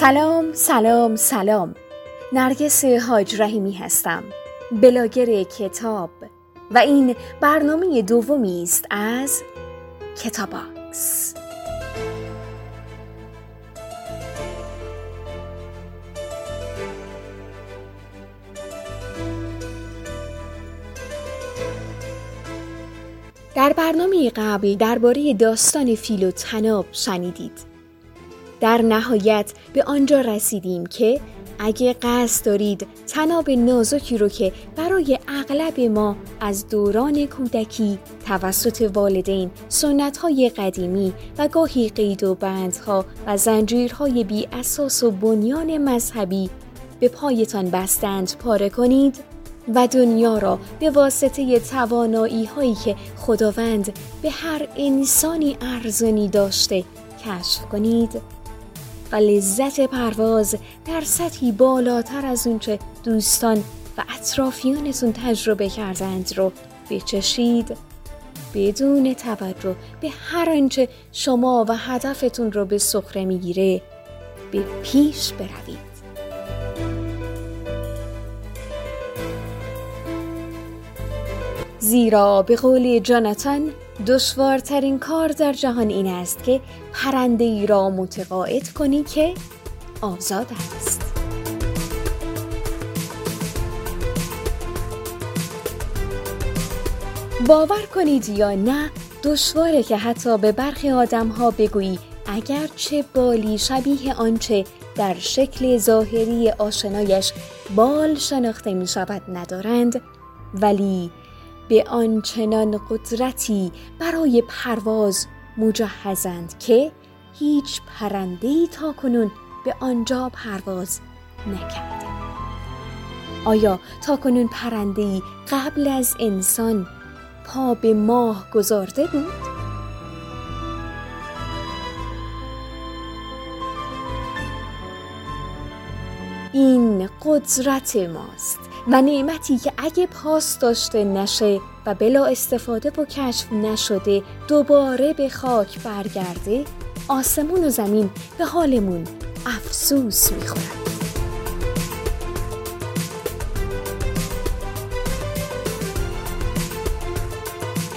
سلام سلام سلام. نرگس حاج رحیمی هستم. بلاگر کتاب. و این برنامه دومی است از کتاباکس. در برنامه قبل درباره داستان فیل و تناب شنیدید. در نهایت به آنجا رسیدیم که اگه قصد دارید تناب نازکی رو که برای اغلب ما از دوران کودکی توسط والدین های قدیمی و گاهی قید و بندها و زنجیرهای بی اساس و بنیان مذهبی به پایتان بستند پاره کنید و دنیا را به واسطه توانایی هایی که خداوند به هر انسانی ارزانی داشته کشف کنید. و لذت پرواز در سطحی بالاتر از اونچه دوستان و اطرافیانتون تجربه کردند رو بچشید. بدون توجه به هر آنچه شما و هدفتون رو به سخره می‌گیره به پیش بروید. زیرا به قول جاناتان دشوارترین کار در جهان این است که پرنده ای را متقاعد کنی که آزاد است. باور کنید یا نه دشواره که حتی به برخی آدم ها بگویی اگر چه بالی شبیه آنچه در شکل ظاهری آشنایش بال شناخته می شود ندارند ولی به آنچنان قدرتی برای پرواز مجهزند که هیچ پرندهی تا کنون به آنجا پرواز نکرده آیا تا کنون پرندهی قبل از انسان پا به ماه گذارده بود؟ این قدرت ماست و نعمتی که اگه پاس داشته نشه و بلا استفاده و کشف نشده دوباره به خاک برگرده آسمون و زمین به حالمون افسوس می‌خورد.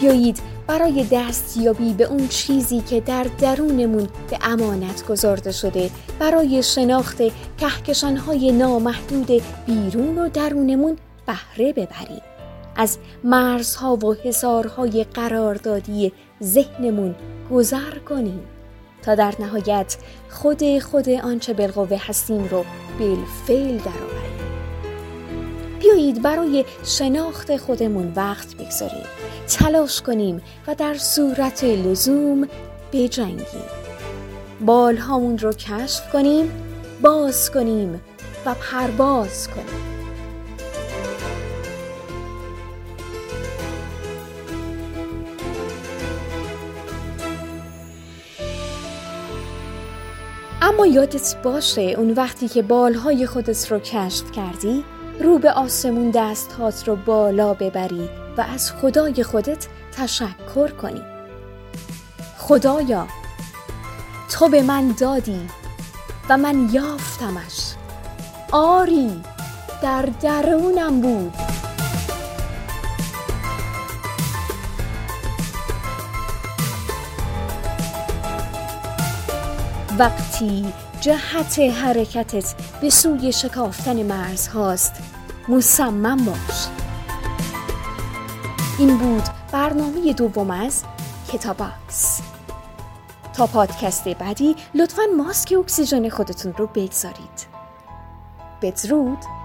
بیایید برای دستیابی به اون چیزی که در درونمون به امانت گذارده شده برای شناخت کهکشانهای نامحدود بیرون و درونمون بهره ببریم. از مرزها و حسارهای قراردادی ذهنمون گذر کنیم تا در نهایت خود خود آنچه بالقوه هستیم رو بالفعل درآوریم. بیایید برای شناخت خودمون وقت بگذاریم. تلاش کنیم و در صورت لزوم بجنگیم. بالهامون رو کشف کنیم باز کنیم و پرواز کنیم. اما یادت باشه اون وقتی که بالهای خودت رو کشف کردی رو به آسمون دستهات رو بالا ببری و از خدای خودت تشکر کنی. خدایا تو به من دادی و من یافتمش. آری در درونم بود. وقتی جهت حرکتت به سوی شکافتن مرز هاست. مصمم باش. این بود برنامه دوم از کتاباکس تا پادکست بعدی لطفا ماسک اکسیژن خودتون رو بگذارید. بدرود.